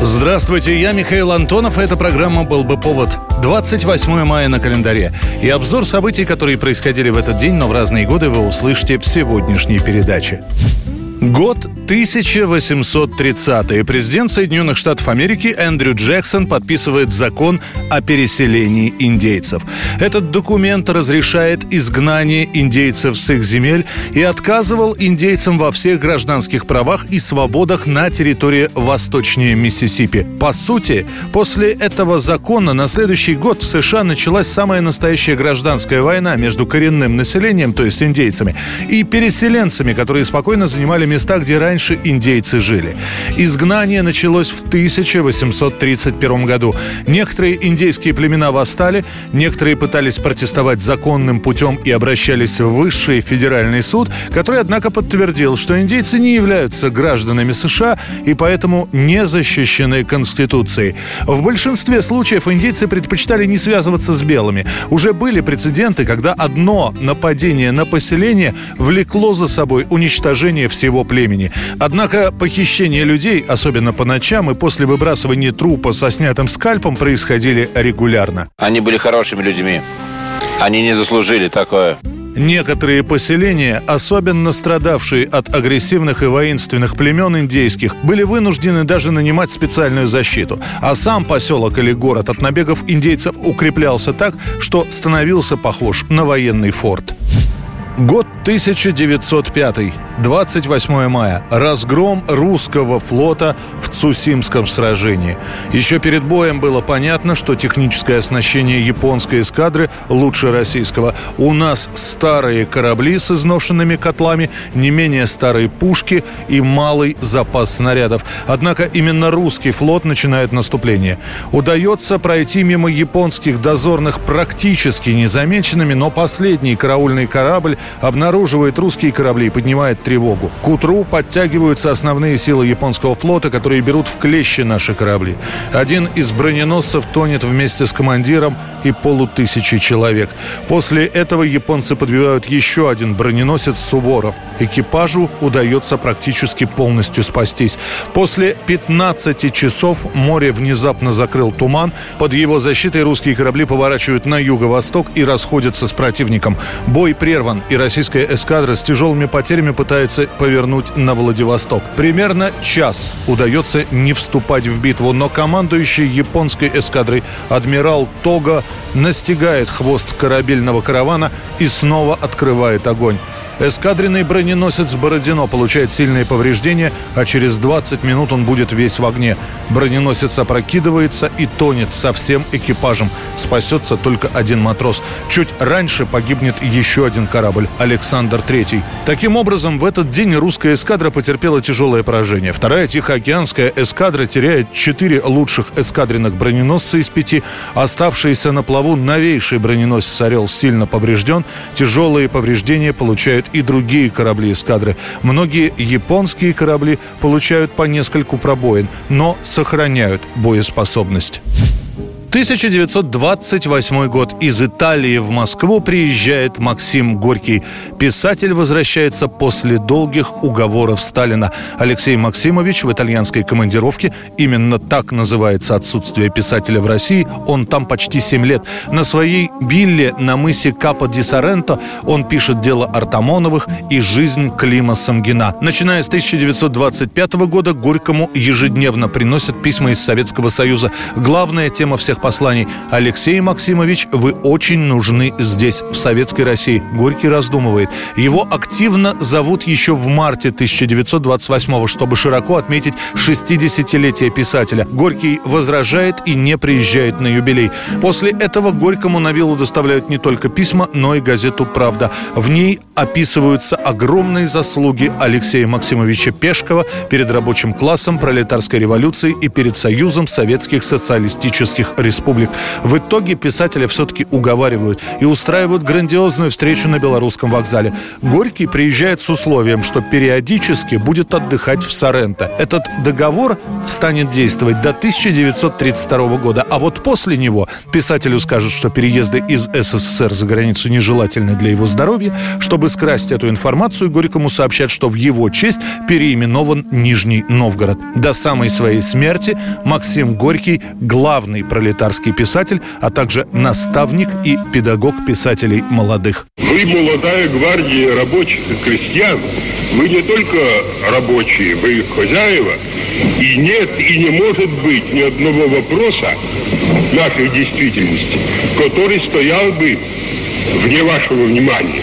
Здравствуйте, я Михаил Антонов, и эта программа «Был бы повод». 28 мая на календаре. И обзор событий, которые происходили в этот день, но в разные годы, вы услышите в сегодняшней передаче. Год 1830. Президент Соединенных Штатов Америки Эндрю Джексон подписывает закон о переселении индейцев. Этот документ разрешает изгнание индейцев с их земель и отказывал индейцам во всех гражданских правах и свободах на территории восточнее Миссисипи. По сути, после этого закона на следующий год в США началась самая настоящая гражданская война между коренным населением, то есть индейцами, и переселенцами, которые спокойно занимали места, где раньше индейцы жили. Изгнание началось в 1831 году. Некоторые индейские племена восстали, некоторые пытались протестовать законным путем и обращались в высший федеральный суд, который, однако, подтвердил, что индейцы не являются гражданами США и поэтому не защищены Конституцией. В большинстве случаев индейцы предпочитали не связываться с белыми. Уже были прецеденты, когда одно нападение на поселение влекло за собой уничтожение всего племени. Однако похищение людей, особенно по ночам и после выбрасывания трупа со снятым скальпом, происходили регулярно. Они были хорошими людьми. Они не заслужили такое. Некоторые поселения, особенно страдавшие от агрессивных и воинственных племен индейских, были вынуждены даже нанимать специальную защиту. А сам поселок или город от набегов индейцев укреплялся так, что становился похож на военный форт. Год 1905. 28 мая. Разгром русского флота в Цусимском сражении. Еще перед боем было понятно, что техническое оснащение японской эскадры лучше российского. У нас старые корабли с изношенными котлами, не менее старые пушки и малый запас снарядов. Однако именно русский флот начинает наступление. Удается пройти мимо японских дозорных практически незамеченными, но последний караульный корабль обнаруживает русские корабли и поднимает тревогу. К утру подтягиваются основные силы японского флота, которые берут в клещи наши корабли. Один из броненосцев тонет вместе с командиром и полутысячи человек. После этого японцы подбивают еще один броненосец «Суворов». Экипажу удается практически полностью спастись. После 15 часов море внезапно закрыл туман. Под его защитой русские корабли поворачивают на юго-восток и расходятся с противником. Бой прерван, и российская эскадра с тяжелыми потерями пытается повернуть на Владивосток. Примерно час удается не вступать в битву, но командующий японской эскадрой адмирал Тога настигает хвост корабельного каравана и снова открывает огонь. Эскадренный броненосец «Бородино» получает сильные повреждения, а через 20 минут он будет весь в огне. Броненосец опрокидывается и тонет со всем экипажем. Спасется только один матрос. Чуть раньше погибнет еще один корабль – «Александр III». Таким образом, в этот день русская эскадра потерпела тяжелое поражение. Вторая Тихоокеанская эскадра теряет четыре лучших эскадренных броненосца из пяти. Оставшийся на плаву новейший броненосец «Орел» сильно поврежден. Тяжелые повреждения получают и другие корабли эскадры. Многие японские корабли получают по нескольку пробоин, но сохраняют боеспособность. 1928 год. Из Италии в Москву приезжает Максим Горький. Писатель возвращается после долгих уговоров Сталина. Алексей Максимович в итальянской командировке. Именно так называется отсутствие писателя в России. Он там почти 7 лет. На своей вилле на мысе Капо ди Соренто он пишет дело Артамоновых и жизнь Клима Самгина. Начиная с 1925 года Горькому ежедневно приносят письма из Советского Союза. Главная тема всех посланий «Алексей Максимович, вы очень нужны здесь, в Советской России». Горький раздумывает. Его активно зовут еще в марте 1928 чтобы широко отметить 60-летие писателя. Горький возражает и не приезжает на юбилей. После этого Горькому на виллу доставляют не только письма, но и газету «Правда». В ней описываются огромные заслуги Алексея Максимовича Пешкова перед рабочим классом, пролетарской революцией и перед Союзом советских социалистических республик республик. В итоге писателя все-таки уговаривают и устраивают грандиозную встречу на Белорусском вокзале. Горький приезжает с условием, что периодически будет отдыхать в Соренто. Этот договор станет действовать до 1932 года, а вот после него писателю скажут, что переезды из СССР за границу нежелательны для его здоровья. Чтобы скрасть эту информацию, Горькому сообщат, что в его честь переименован Нижний Новгород. До самой своей смерти Максим Горький – главный пролетарский писатель, а также наставник и педагог писателей молодых. Вы молодая гвардия рабочих и крестьян. Вы не только рабочие, вы их хозяева. И нет и не может быть ни одного вопроса нашей действительности, который стоял бы вне вашего внимания.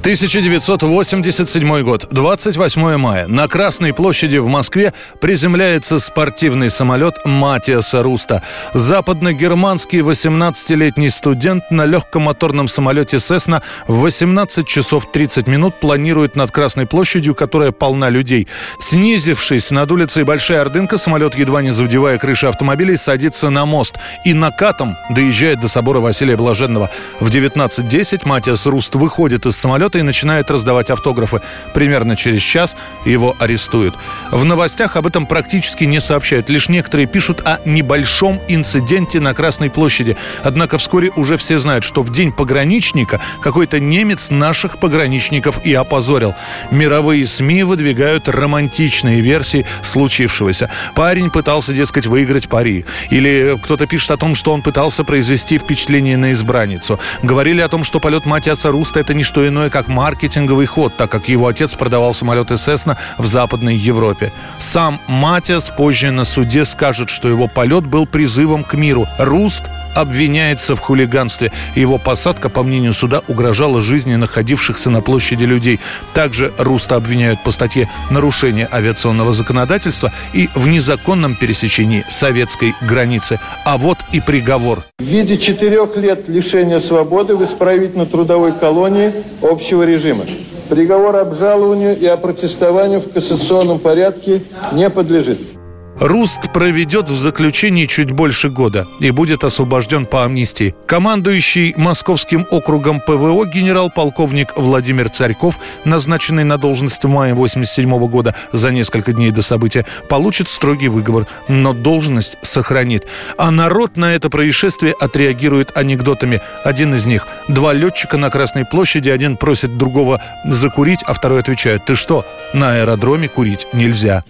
1987 год, 28 мая. На Красной площади в Москве приземляется спортивный самолет Матиаса Руста. Западно-германский 18-летний студент на легкомоторном самолете «Сесна» в 18 часов 30 минут планирует над Красной площадью, которая полна людей. Снизившись над улицей Большая Ордынка, самолет, едва не задевая крыши автомобилей, садится на мост и накатом доезжает до собора Василия Блаженного. В 19.10 Матиас Руст выходит из самолета самолета и начинает раздавать автографы. Примерно через час его арестуют. В новостях об этом практически не сообщают. Лишь некоторые пишут о небольшом инциденте на Красной площади. Однако вскоре уже все знают, что в день пограничника какой-то немец наших пограничников и опозорил. Мировые СМИ выдвигают романтичные версии случившегося. Парень пытался, дескать, выиграть пари. Или кто-то пишет о том, что он пытался произвести впечатление на избранницу. Говорили о том, что полет Матиаса Руста – это не что иное, как как маркетинговый ход, так как его отец продавал самолеты Сесна в Западной Европе. Сам Матиас позже на суде скажет, что его полет был призывом к миру. Руст обвиняется в хулиганстве. Его посадка, по мнению суда, угрожала жизни находившихся на площади людей. Также Руста обвиняют по статье «Нарушение авиационного законодательства» и в незаконном пересечении советской границы. А вот и приговор. В виде четырех лет лишения свободы в исправительно-трудовой колонии общего режима. Приговор обжалованию и опротестованию в кассационном порядке не подлежит. Руст проведет в заключении чуть больше года и будет освобожден по амнистии. Командующий Московским округом ПВО генерал-полковник Владимир Царьков, назначенный на должность в мае 1987 года за несколько дней до события, получит строгий выговор, но должность сохранит. А народ на это происшествие отреагирует анекдотами. Один из них. Два летчика на Красной площади, один просит другого закурить, а второй отвечает, ты что, на аэродроме курить нельзя.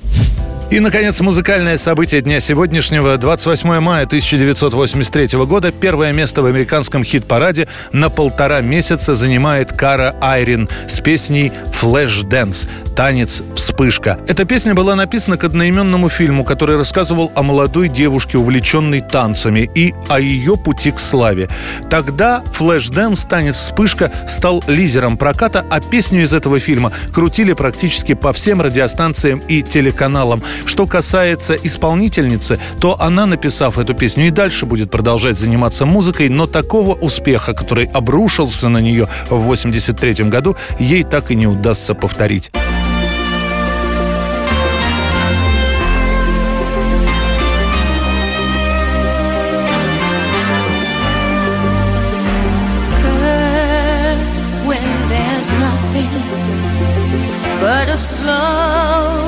И, наконец, музыкальное событие дня сегодняшнего. 28 мая 1983 года первое место в американском хит-параде на полтора месяца занимает Кара Айрин с песней «Flash Dance» «Танец. Вспышка». Эта песня была написана к одноименному фильму, который рассказывал о молодой девушке, увлеченной танцами, и о ее пути к славе. Тогда «Flash Dance. Танец. Вспышка» стал лизером проката, а песню из этого фильма крутили практически по всем радиостанциям и телеканалам. Что касается исполнительницы, то она, написав эту песню, и дальше будет продолжать заниматься музыкой, но такого успеха, который обрушился на нее в 83 году, ей так и не удастся повторить. but a slow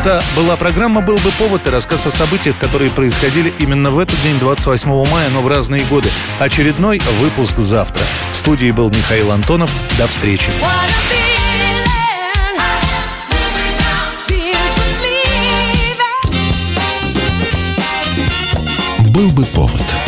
Это была программа «Был бы повод» и рассказ о событиях, которые происходили именно в этот день, 28 мая, но в разные годы. Очередной выпуск завтра. В студии был Михаил Антонов. До встречи. Был бы повод.